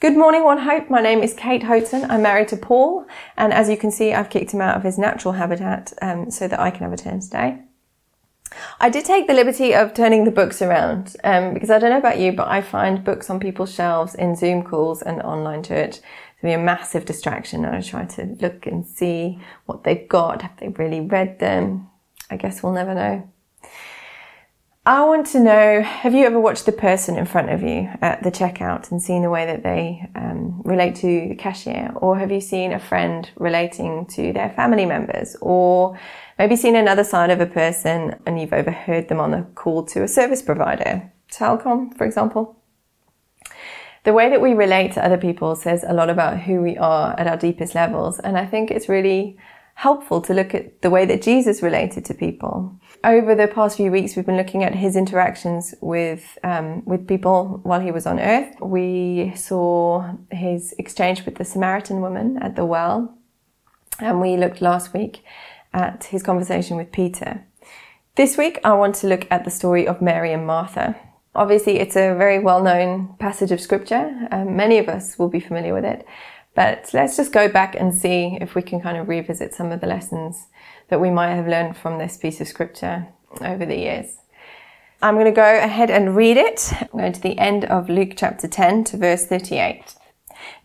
Good morning, One Hope. My name is Kate Houghton. I'm married to Paul, and as you can see, I've kicked him out of his natural habitat um, so that I can have a turn today. I did take the liberty of turning the books around um, because I don't know about you, but I find books on people's shelves in Zoom calls and online church to be a massive distraction. I try to look and see what they've got. Have they really read them? I guess we'll never know. I want to know have you ever watched the person in front of you at the checkout and seen the way that they um, relate to the cashier? Or have you seen a friend relating to their family members? Or maybe seen another side of a person and you've overheard them on a call to a service provider, telecom, for example? The way that we relate to other people says a lot about who we are at our deepest levels. And I think it's really helpful to look at the way that Jesus related to people. Over the past few weeks, we've been looking at his interactions with um, with people while he was on earth. We saw his exchange with the Samaritan woman at the well, and we looked last week at his conversation with Peter. This week, I want to look at the story of Mary and Martha. Obviously, it's a very well known passage of scripture. Um, many of us will be familiar with it. But let's just go back and see if we can kind of revisit some of the lessons that we might have learned from this piece of scripture over the years. I'm going to go ahead and read it. I'm going to the end of Luke chapter 10 to verse 38.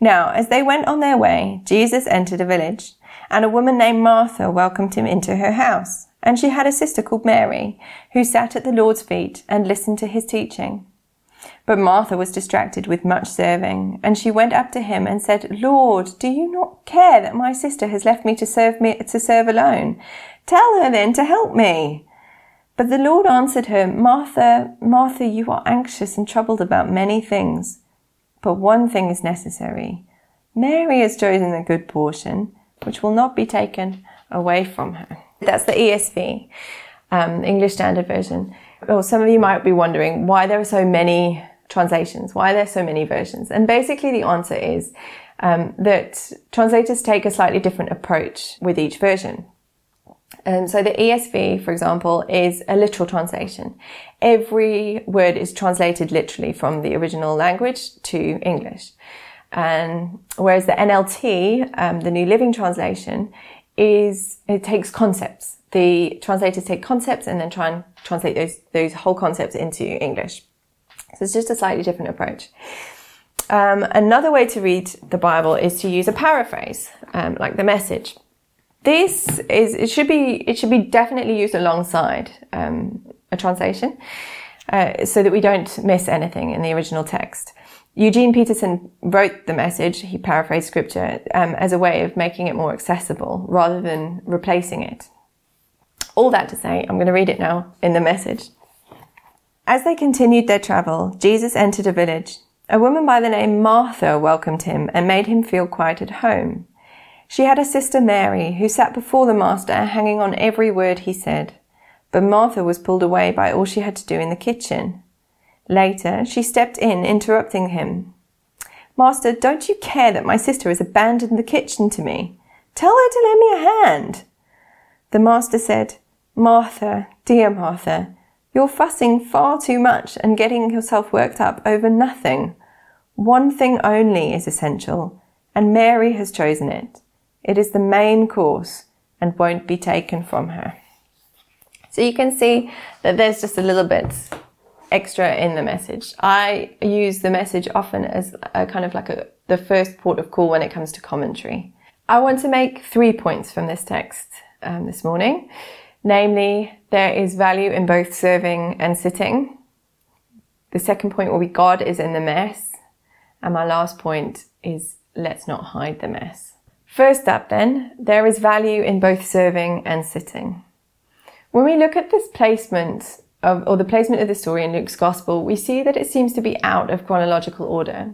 Now, as they went on their way, Jesus entered a village, and a woman named Martha welcomed him into her house. And she had a sister called Mary, who sat at the Lord's feet and listened to his teaching. But Martha was distracted with much serving, and she went up to him and said, Lord, do you not care that my sister has left me to serve me to serve alone? Tell her then to help me. But the Lord answered her, Martha, Martha, you are anxious and troubled about many things, but one thing is necessary. Mary has chosen the good portion, which will not be taken away from her. That's the ESV, um, English Standard Version. Well, some of you might be wondering why there are so many translations? Why are there so many versions? And basically the answer is um, that translators take a slightly different approach with each version. Um, so the ESV, for example, is a literal translation. Every word is translated literally from the original language to English. And whereas the NLT, um, the New Living Translation, is it takes concepts. The translators take concepts and then try and translate those those whole concepts into English. So it's just a slightly different approach. Um, another way to read the Bible is to use a paraphrase, um, like the message. This is it should be it should be definitely used alongside um, a translation, uh, so that we don't miss anything in the original text. Eugene Peterson wrote the message, he paraphrased scripture, um, as a way of making it more accessible rather than replacing it. All that to say, I'm going to read it now in the message. As they continued their travel, Jesus entered a village. A woman by the name Martha welcomed him and made him feel quite at home. She had a sister Mary who sat before the Master hanging on every word he said. But Martha was pulled away by all she had to do in the kitchen. Later, she stepped in, interrupting him. Master, don't you care that my sister has abandoned the kitchen to me? Tell her to lend me a hand. The master said, Martha, dear Martha, you're fussing far too much and getting yourself worked up over nothing. One thing only is essential, and Mary has chosen it. It is the main course and won't be taken from her. So you can see that there's just a little bit extra in the message. I use the message often as a kind of like a, the first port of call when it comes to commentary. I want to make three points from this text um, this morning. Namely, there is value in both serving and sitting. The second point will be God is in the mess. And my last point is let's not hide the mess. First up then, there is value in both serving and sitting. When we look at this placement of, or the placement of the story in Luke's gospel, we see that it seems to be out of chronological order.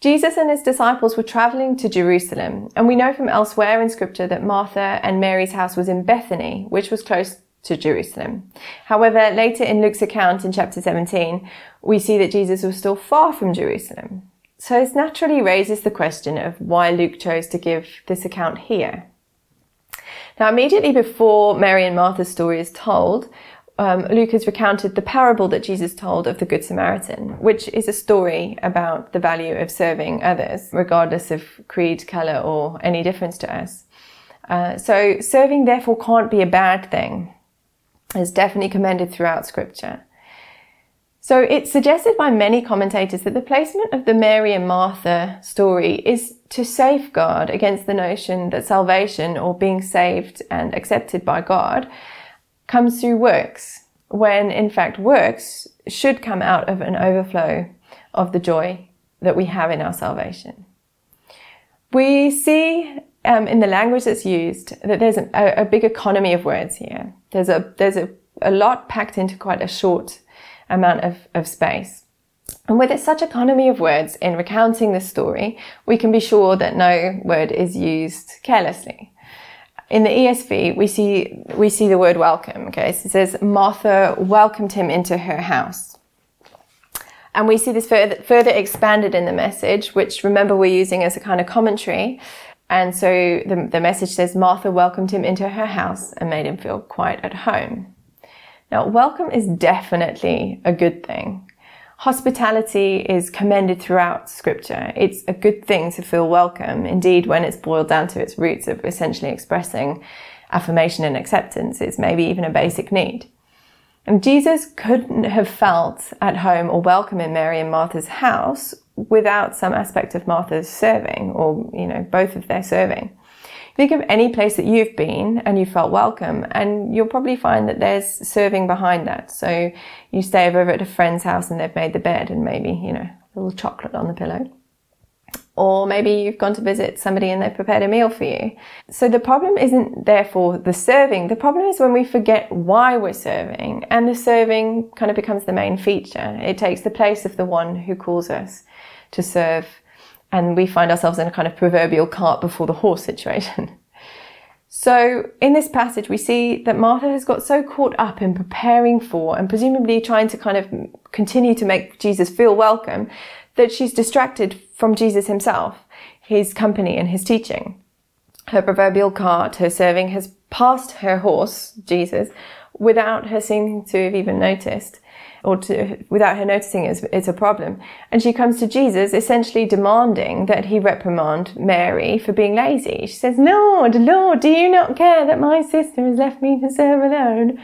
Jesus and his disciples were traveling to Jerusalem, and we know from elsewhere in scripture that Martha and Mary's house was in Bethany, which was close to Jerusalem. However, later in Luke's account in chapter 17, we see that Jesus was still far from Jerusalem. So this naturally raises the question of why Luke chose to give this account here. Now, immediately before Mary and Martha's story is told, um, Luke has recounted the parable that Jesus told of the Good Samaritan, which is a story about the value of serving others, regardless of creed, colour, or any difference to us. Uh, so serving therefore can't be a bad thing. It's definitely commended throughout scripture. So it's suggested by many commentators that the placement of the Mary and Martha story is to safeguard against the notion that salvation or being saved and accepted by God comes through works, when in fact works should come out of an overflow of the joy that we have in our salvation. We see um, in the language that's used that there's a, a, big economy of words here. There's a there's a, a lot packed into quite a short amount of, of space. And with such economy of words in recounting the story, we can be sure that no word is used carelessly. In the ESV, we see, we see the word welcome, okay? So it says, Martha welcomed him into her house. And we see this further, further expanded in the message, which remember we're using as a kind of commentary. And so the, the message says, Martha welcomed him into her house and made him feel quite at home. Now, welcome is definitely a good thing. Hospitality is commended throughout scripture. It's a good thing to feel welcome. Indeed, when it's boiled down to its roots of essentially expressing affirmation and acceptance, it's maybe even a basic need. And Jesus couldn't have felt at home or welcome in Mary and Martha's house without some aspect of Martha's serving or, you know, both of their serving. Think of any place that you've been and you felt welcome, and you'll probably find that there's serving behind that. So you stay over at a friend's house and they've made the bed and maybe, you know, a little chocolate on the pillow. Or maybe you've gone to visit somebody and they've prepared a meal for you. So the problem isn't therefore the serving. The problem is when we forget why we're serving and the serving kind of becomes the main feature. It takes the place of the one who calls us to serve and we find ourselves in a kind of proverbial cart before the horse situation. So in this passage, we see that Martha has got so caught up in preparing for and presumably trying to kind of continue to make Jesus feel welcome that she's distracted from Jesus himself, his company and his teaching. Her proverbial cart, her serving has passed her horse, Jesus, without her seeming to have even noticed or to, without her noticing it's, it's a problem. And she comes to Jesus essentially demanding that he reprimand Mary for being lazy. She says, Lord, Lord, do you not care that my sister has left me to serve alone?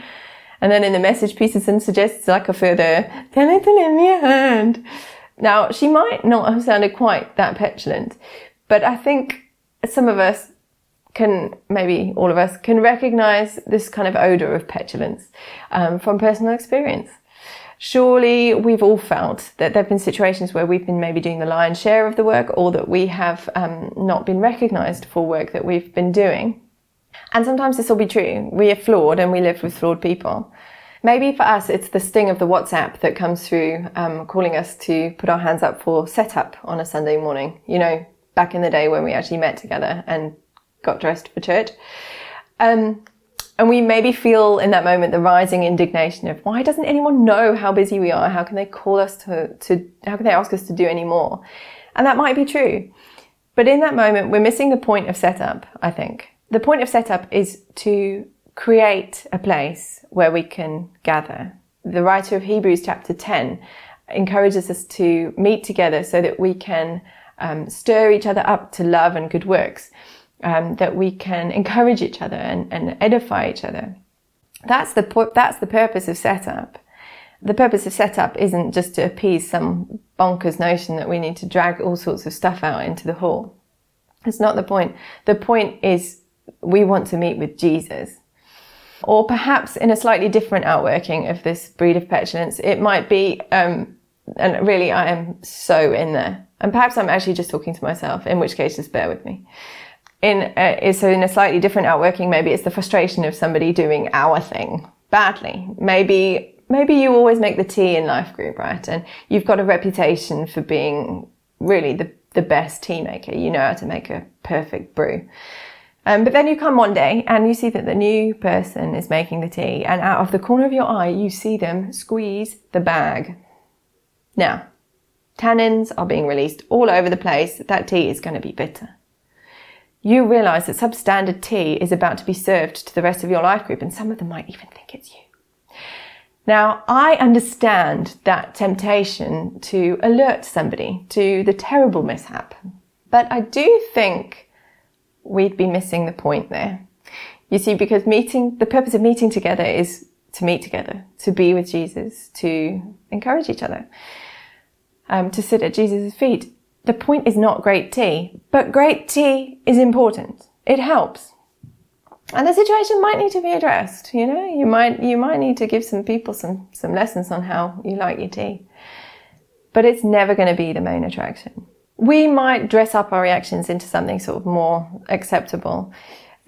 And then in the message, Peterson suggests like a further, tell to lend me hand. Now, she might not have sounded quite that petulant, but I think some of us can, maybe all of us, can recognize this kind of odor of petulance um, from personal experience surely we've all felt that there have been situations where we've been maybe doing the lion's share of the work or that we have um, not been recognized for work that we've been doing. And sometimes this will be true. We are flawed and we live with flawed people. Maybe for us, it's the sting of the WhatsApp that comes through, um, calling us to put our hands up for setup on a Sunday morning. You know, back in the day when we actually met together and got dressed for church. Um, and we maybe feel in that moment the rising indignation of why doesn't anyone know how busy we are? How can they call us to, to, how can they ask us to do any more? And that might be true. But in that moment, we're missing the point of setup, I think. The point of setup is to create a place where we can gather. The writer of Hebrews chapter 10 encourages us to meet together so that we can um, stir each other up to love and good works um, that we can encourage each other and, and edify each other. That's the that's the purpose of setup. The purpose of setup isn't just to appease some bonkers notion that we need to drag all sorts of stuff out into the hall. That's not the point. The point is we want to meet with Jesus. Or perhaps in a slightly different outworking of this breed of petulance, it might be, um, and really I am so in there. And perhaps I'm actually just talking to myself, in which case just bear with me in a, so in a slightly different outworking, maybe it's the frustration of somebody doing our thing badly. Maybe maybe you always make the tea in life group, right? And you've got a reputation for being really the the best tea maker. You know how to make a perfect brew. Um, but then you come one day and you see that the new person is making the tea, and out of the corner of your eye, you see them squeeze the bag. Now, tannins are being released all over the place. That tea is going to be bitter you realize that substandard tea is about to be served to the rest of your life group, and some of them might even think it's you. Now, I understand that temptation to alert somebody to the terrible mishap, but I do think we'd be missing the point there. You see, because meeting, the purpose of meeting together is to meet together, to be with Jesus, to encourage each other, um, to sit at Jesus' feet. The point is not great tea, but great tea is important. It helps. And the situation might need to be addressed, you know, you might, you might need to give some people some, some lessons on how you like your tea. But it's never going to be the main attraction. We might dress up our reactions into something sort of more acceptable.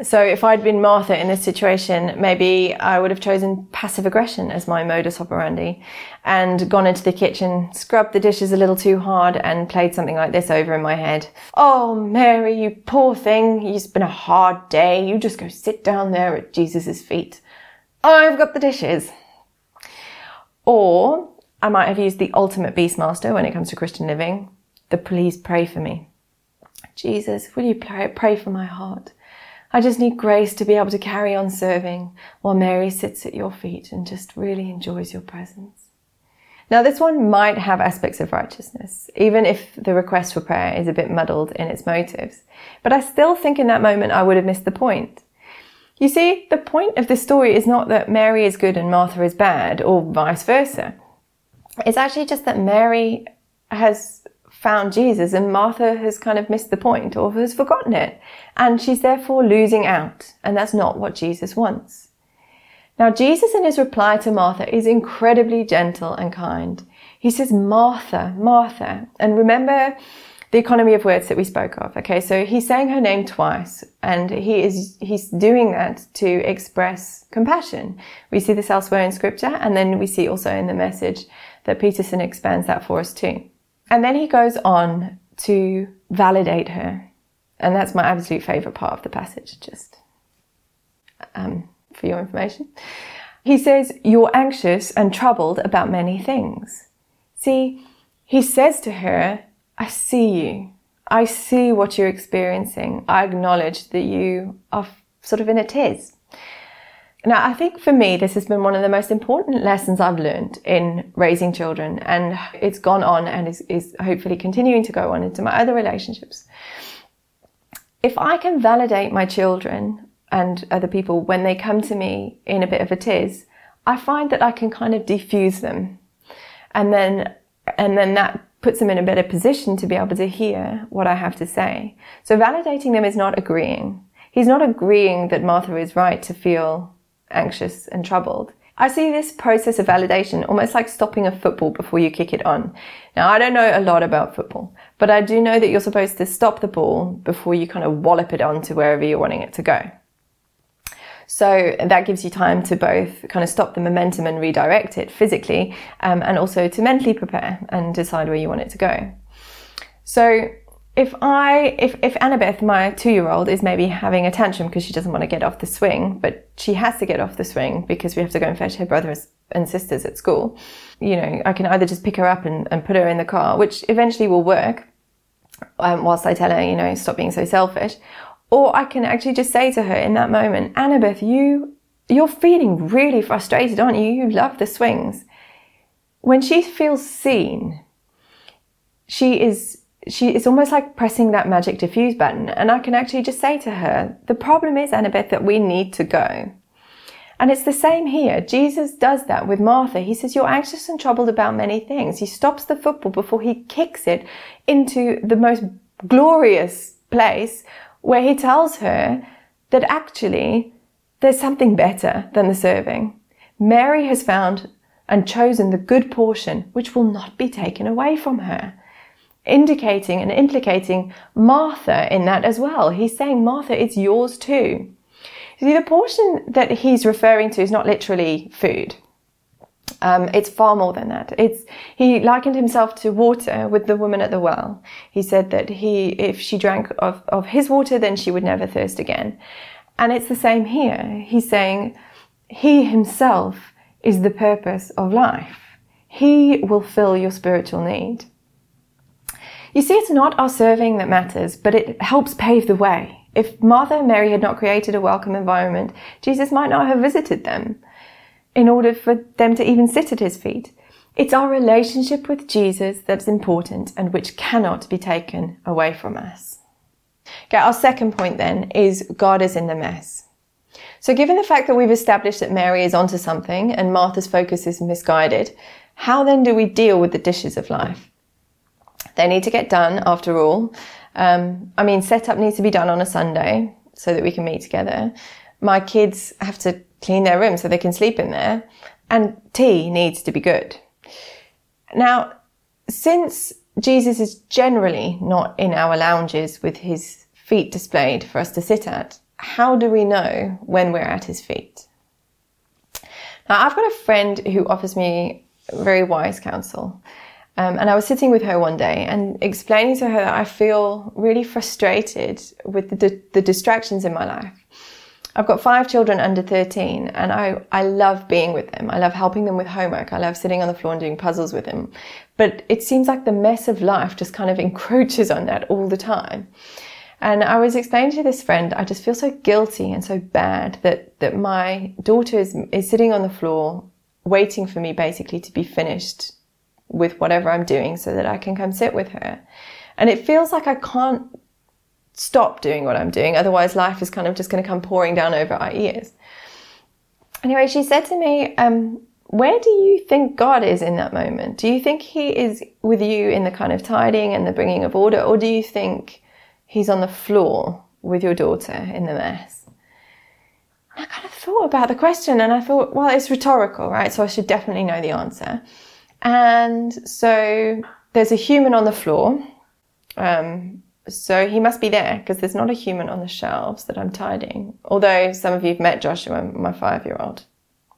So if I'd been Martha in this situation, maybe I would have chosen passive aggression as my modus operandi and gone into the kitchen, scrubbed the dishes a little too hard and played something like this over in my head. Oh, Mary, you poor thing. It's been a hard day. You just go sit down there at Jesus' feet. Oh, I've got the dishes. Or I might have used the ultimate beastmaster when it comes to Christian living. The please pray for me. Jesus, will you pray, pray for my heart? I just need grace to be able to carry on serving while Mary sits at your feet and just really enjoys your presence. Now, this one might have aspects of righteousness, even if the request for prayer is a bit muddled in its motives. But I still think in that moment I would have missed the point. You see, the point of this story is not that Mary is good and Martha is bad, or vice versa. It's actually just that Mary has found Jesus and Martha has kind of missed the point or has forgotten it. And she's therefore losing out. And that's not what Jesus wants. Now, Jesus in his reply to Martha is incredibly gentle and kind. He says, Martha, Martha. And remember the economy of words that we spoke of. Okay. So he's saying her name twice and he is, he's doing that to express compassion. We see this elsewhere in scripture and then we see also in the message that Peterson expands that for us too. And then he goes on to validate her. And that's my absolute favorite part of the passage, just um, for your information. He says, You're anxious and troubled about many things. See, he says to her, I see you. I see what you're experiencing. I acknowledge that you are sort of in a tiz. Now, I think for me, this has been one of the most important lessons I've learned in raising children, and it's gone on and is, is hopefully continuing to go on into my other relationships. If I can validate my children and other people when they come to me in a bit of a tiz, I find that I can kind of defuse them. And then, and then that puts them in a better position to be able to hear what I have to say. So validating them is not agreeing. He's not agreeing that Martha is right to feel anxious and troubled. I see this process of validation almost like stopping a football before you kick it on. Now, I don't know a lot about football, but I do know that you're supposed to stop the ball before you kind of wallop it onto wherever you're wanting it to go. So that gives you time to both kind of stop the momentum and redirect it physically, um, and also to mentally prepare and decide where you want it to go. So if I, if, if Annabeth, my two year old, is maybe having a tantrum because she doesn't want to get off the swing, but she has to get off the swing because we have to go and fetch her brothers and sisters at school, you know, I can either just pick her up and, and put her in the car, which eventually will work, um, whilst I tell her, you know, stop being so selfish. Or I can actually just say to her in that moment, Annabeth, you, you're feeling really frustrated, aren't you? You love the swings. When she feels seen, she is she it's almost like pressing that magic diffuse button and I can actually just say to her, the problem is Annabeth that we need to go. And it's the same here. Jesus does that with Martha. He says, you're anxious and troubled about many things. He stops the football before he kicks it into the most glorious place where he tells her that actually there's something better than the serving. Mary has found and chosen the good portion which will not be taken away from her indicating and implicating Martha in that as well. He's saying, Martha, it's yours too. See, the portion that he's referring to is not literally food. Um, it's far more than that. It's he likened himself to water with the woman at the well. He said that he, if she drank of, of his water, then she would never thirst again. And it's the same here. He's saying he himself is the purpose of life. He will fill your spiritual need. You see, it's not our serving that matters, but it helps pave the way. If Martha and Mary had not created a welcome environment, Jesus might not have visited them. in order for them to even sit at his feet. It's our relationship with Jesus that's important and which cannot be taken away from us. Okay, our second point then is God is in the mess. So given the fact that we've established that Mary is onto something and Martha's focus is misguided, how then do we deal with the dishes of life? They need to get done after all. Um, I mean, setup needs to be done on a Sunday so that we can meet together. My kids have to clean their room so they can sleep in there. And tea needs to be good. Now, since Jesus is generally not in our lounges with his feet displayed for us to sit at, how do we know when we're at his feet? Now, I've got a friend who offers me very wise counsel. Um, and I was sitting with her one day and explaining to her that I feel really frustrated with the, the distractions in my life. I've got five children under 13 and I, I love being with them. I love helping them with homework. I love sitting on the floor and doing puzzles with them. But it seems like the mess of life just kind of encroaches on that all the time. And I was explaining to this friend, I just feel so guilty and so bad that, that my daughter is, is sitting on the floor waiting for me basically to be finished with whatever I'm doing so that I can come sit with her. And it feels like I can't stop doing what I'm doing. Otherwise, life is kind of just going to come pouring down over our ears. Anyway, she said to me, um, where do you think God is in that moment? Do you think He is with you in the kind of tidying and the bringing of order, or do you think He's on the floor with your daughter in the mess? I kind of thought about the question and I thought, well, it's rhetorical, right? So I should definitely know the answer. And so there's a human on the floor. Um, so he must be there because there's not a human on the shelves that I'm tidying. Although some of you've met Joshua, my five year old.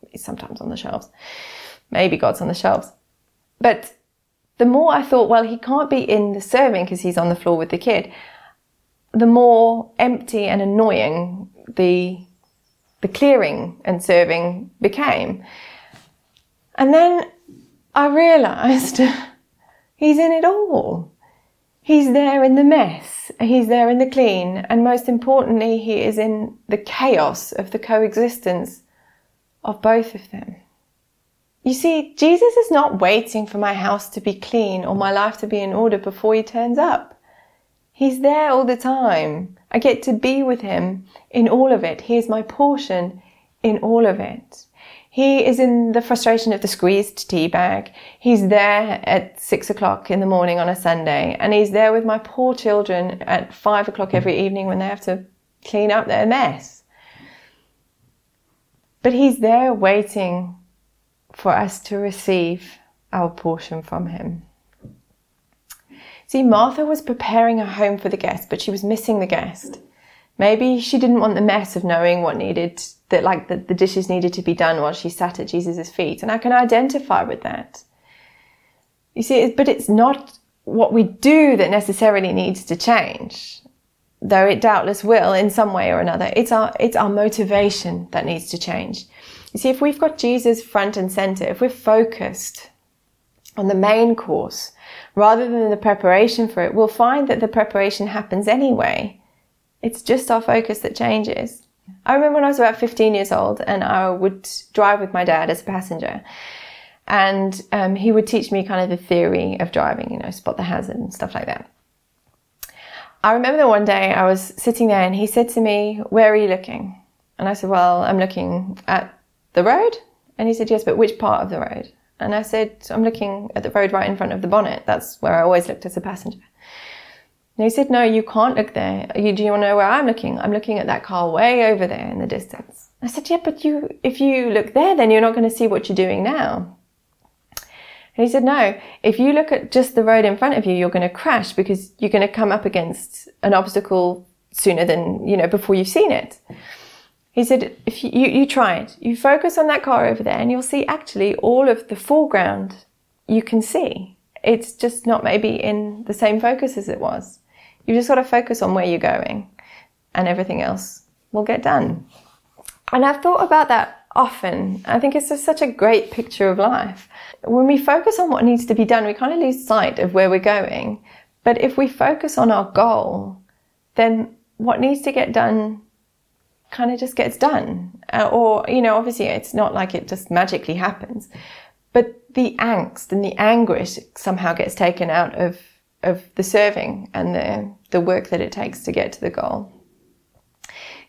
He's sometimes on the shelves. Maybe God's on the shelves. But the more I thought, well, he can't be in the serving because he's on the floor with the kid, the more empty and annoying the, the clearing and serving became. And then I realized he's in it all. He's there in the mess. He's there in the clean. And most importantly, he is in the chaos of the coexistence of both of them. You see, Jesus is not waiting for my house to be clean or my life to be in order before he turns up. He's there all the time. I get to be with him in all of it. He is my portion in all of it. He is in the frustration of the squeezed tea bag. He's there at six o'clock in the morning on a Sunday, and he's there with my poor children at five o'clock every evening when they have to clean up their mess. But he's there waiting for us to receive our portion from him. See, Martha was preparing a home for the guest, but she was missing the guest. Maybe she didn't want the mess of knowing what needed that like the, the dishes needed to be done while she sat at Jesus' feet. And I can identify with that. You see, but it's not what we do that necessarily needs to change, though it doubtless will in some way or another. It's our, it's our motivation that needs to change. You see, if we've got Jesus front and center, if we're focused on the main course rather than the preparation for it, we'll find that the preparation happens anyway. It's just our focus that changes. I remember when I was about 15 years old and I would drive with my dad as a passenger. And um, he would teach me kind of the theory of driving, you know, spot the hazard and stuff like that. I remember that one day I was sitting there and he said to me, Where are you looking? And I said, Well, I'm looking at the road. And he said, Yes, but which part of the road? And I said, I'm looking at the road right in front of the bonnet. That's where I always looked as a passenger. And he said, No, you can't look there. You, do you want to know where I'm looking? I'm looking at that car way over there in the distance. I said, Yeah, but you, if you look there, then you're not going to see what you're doing now. And he said, No, if you look at just the road in front of you, you're going to crash because you're going to come up against an obstacle sooner than, you know, before you've seen it. He said, if you, you, you try it, you focus on that car over there and you'll see actually all of the foreground you can see. It's just not maybe in the same focus as it was. You just got to focus on where you're going and everything else will get done. And I've thought about that often. I think it's just such a great picture of life. When we focus on what needs to be done, we kind of lose sight of where we're going. But if we focus on our goal, then what needs to get done kind of just gets done. Uh, or, you know, obviously it's not like it just magically happens, but the angst and the anguish somehow gets taken out of, of the serving and the, the work that it takes to get to the goal.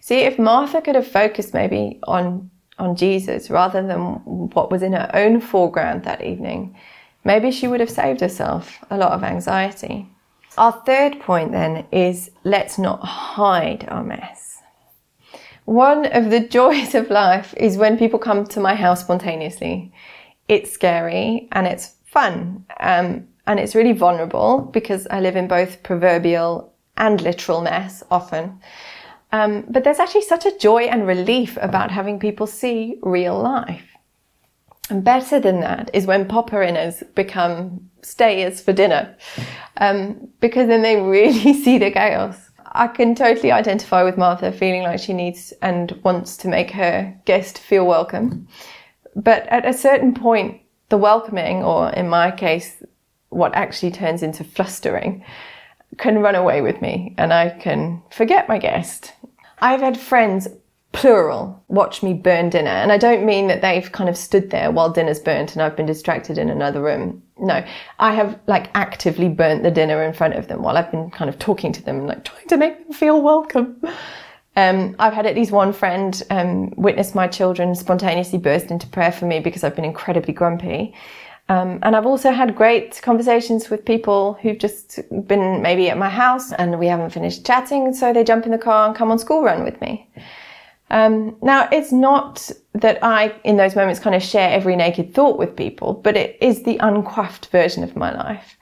See, if Martha could have focused maybe on, on Jesus rather than what was in her own foreground that evening, maybe she would have saved herself a lot of anxiety. Our third point then is let's not hide our mess. One of the joys of life is when people come to my house spontaneously. It's scary and it's fun. Um, and it's really vulnerable because I live in both proverbial and literal mess often. Um, but there's actually such a joy and relief about having people see real life. And better than that is when popperinners become stayers for dinner, um, because then they really see the chaos. I can totally identify with Martha feeling like she needs and wants to make her guest feel welcome. But at a certain point, the welcoming, or in my case, what actually turns into flustering, can run away with me and I can forget my guest. I've had friends, plural, watch me burn dinner. And I don't mean that they've kind of stood there while dinner's burnt and I've been distracted in another room. No, I have like actively burnt the dinner in front of them while I've been kind of talking to them and like trying to make them feel welcome. Um, I've had at least one friend um, witness my children spontaneously burst into prayer for me because I've been incredibly grumpy. Um, and I've also had great conversations with people who've just been maybe at my house and we haven't finished chatting, so they jump in the car and come on school run with me. Um, now, it's not that I, in those moments, kind of share every naked thought with people, but it is the unquaffed version of my life.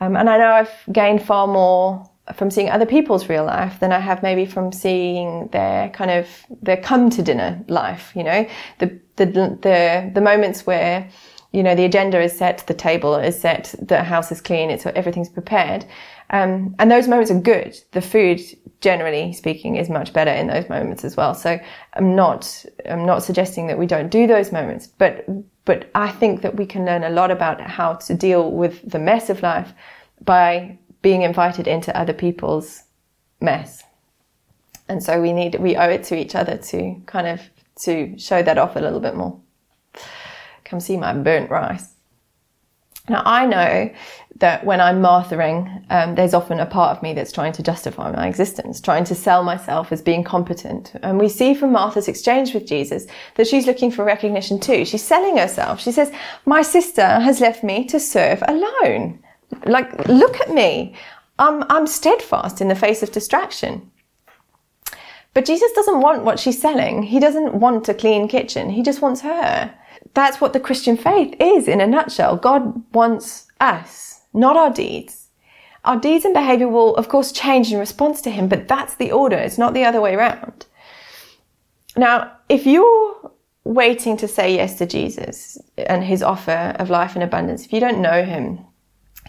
Um, and I know I've gained far more from seeing other people's real life than I have maybe from seeing their kind of their come to dinner life. You know, the the the the moments where you know, the agenda is set, the table is set, the house is clean, it's everything's prepared. Um, and those moments are good. The food, generally speaking, is much better in those moments as well. So I'm not, I'm not suggesting that we don't do those moments, but, but I think that we can learn a lot about how to deal with the mess of life by being invited into other people's mess. And so we need, we owe it to each other to kind of, to show that off a little bit more come see my burnt rice. Now, I know that when I'm Marthering, um, there's often a part of me that's trying to justify my existence, trying to sell myself as being competent. And we see from Martha's exchange with Jesus that she's looking for recognition too. She's selling herself. She says, My sister has left me to serve alone. Like, look at me. I'm, I'm steadfast in the face of distraction. But Jesus doesn't want what she's selling. He doesn't want a clean kitchen. He just wants her that's what the Christian faith is in a nutshell. God wants us, not our deeds. Our deeds and behavior will, of course, change in response to Him, but that's the order. It's not the other way around. Now, if you're waiting to say yes to Jesus and His offer of life in abundance, if you don't know Him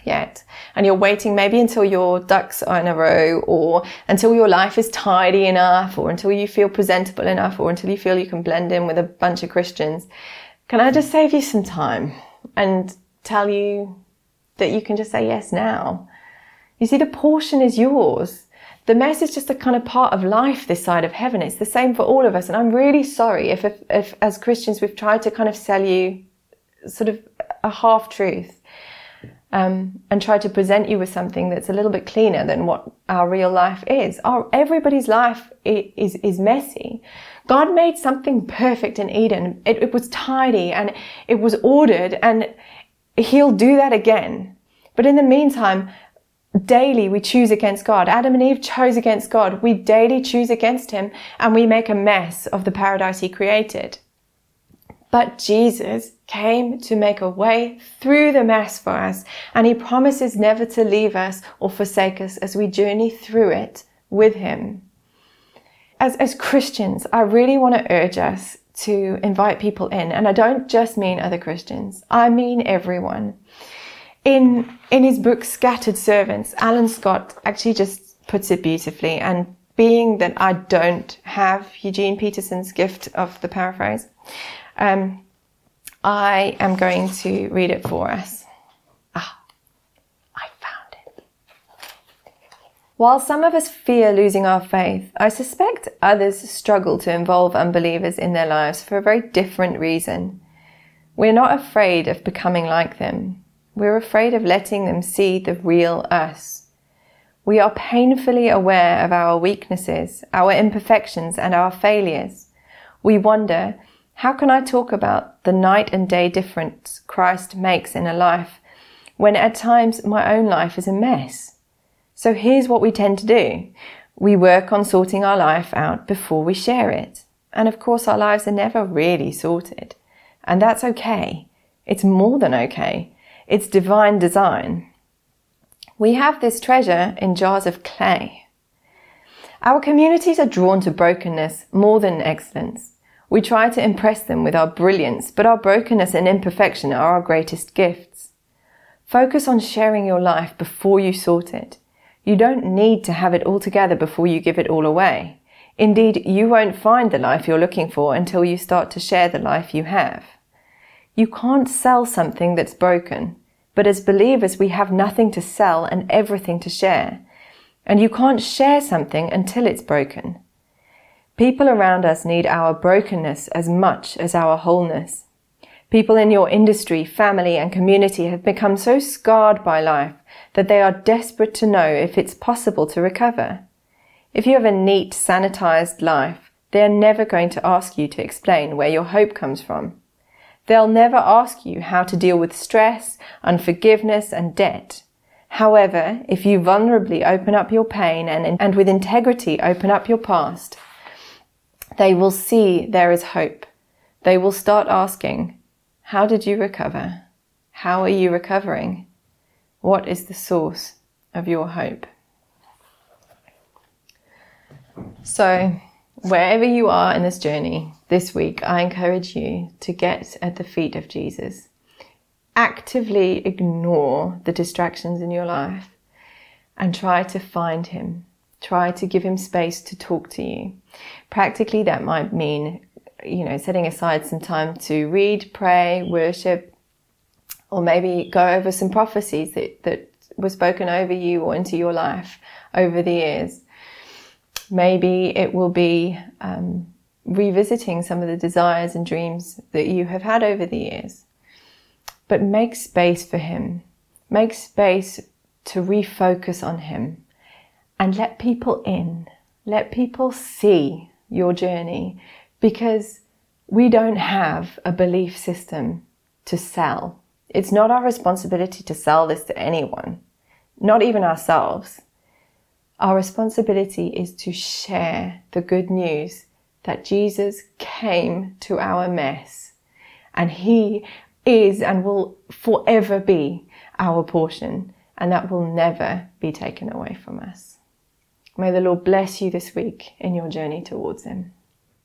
yet, and you're waiting maybe until your ducks are in a row, or until your life is tidy enough, or until you feel presentable enough, or until you feel you can blend in with a bunch of Christians, can I just save you some time and tell you that you can just say yes now? You see, the portion is yours. The mess is just a kind of part of life this side of heaven. It's the same for all of us. And I'm really sorry if, if, if as Christians, we've tried to kind of sell you sort of a half truth. Um, and try to present you with something that's a little bit cleaner than what our real life is. Our, everybody's life is, is messy. God made something perfect in Eden. It, it was tidy and it was ordered and he'll do that again. But in the meantime, daily we choose against God. Adam and Eve chose against God. We daily choose against him and we make a mess of the paradise he created. But Jesus came to make a way through the mess for us and he promises never to leave us or forsake us as we journey through it with him as, as Christians, I really want to urge us to invite people in. And I don't just mean other Christians. I mean everyone. In, in his book, Scattered Servants, Alan Scott actually just puts it beautifully. And being that I don't have Eugene Peterson's gift of the paraphrase, um, I am going to read it for us. Ah, I found it. While some of us fear losing our faith, I suspect others struggle to involve unbelievers in their lives for a very different reason. We're not afraid of becoming like them. We're afraid of letting them see the real us. We are painfully aware of our weaknesses, our imperfections, and our failures. We wonder, how can I talk about the night and day difference Christ makes in a life when at times my own life is a mess? So here's what we tend to do. We work on sorting our life out before we share it. And of course, our lives are never really sorted. And that's okay. It's more than okay. It's divine design. We have this treasure in jars of clay. Our communities are drawn to brokenness more than excellence. We try to impress them with our brilliance, but our brokenness and imperfection are our greatest gifts. Focus on sharing your life before you sort it. You don't need to have it all together before you give it all away. Indeed, you won't find the life you're looking for until you start to share the life you have. You can't sell something that's broken. But as believers, we have nothing to sell and everything to share. And you can't share something until it's broken. People around us need our brokenness as much as our wholeness. People in your industry, family, and community have become so scarred by life that they are desperate to know if it's possible to recover. If you have a neat, sanitized life, they are never going to ask you to explain where your hope comes from. They'll never ask you how to deal with stress, unforgiveness, and debt. However, if you vulnerably open up your pain and, and with integrity open up your past, they will see there is hope. They will start asking, How did you recover? How are you recovering? What is the source of your hope? So, wherever you are in this journey, this week, I encourage you to get at the feet of Jesus. Actively ignore the distractions in your life and try to find him. Try to give him space to talk to you. Practically, that might mean, you know, setting aside some time to read, pray, worship, or maybe go over some prophecies that, that were spoken over you or into your life over the years. Maybe it will be um, revisiting some of the desires and dreams that you have had over the years. But make space for Him. Make space to refocus on Him and let people in. Let people see your journey because we don't have a belief system to sell. It's not our responsibility to sell this to anyone, not even ourselves. Our responsibility is to share the good news that Jesus came to our mess and he is and will forever be our portion and that will never be taken away from us. May the Lord bless you this week in your journey towards him.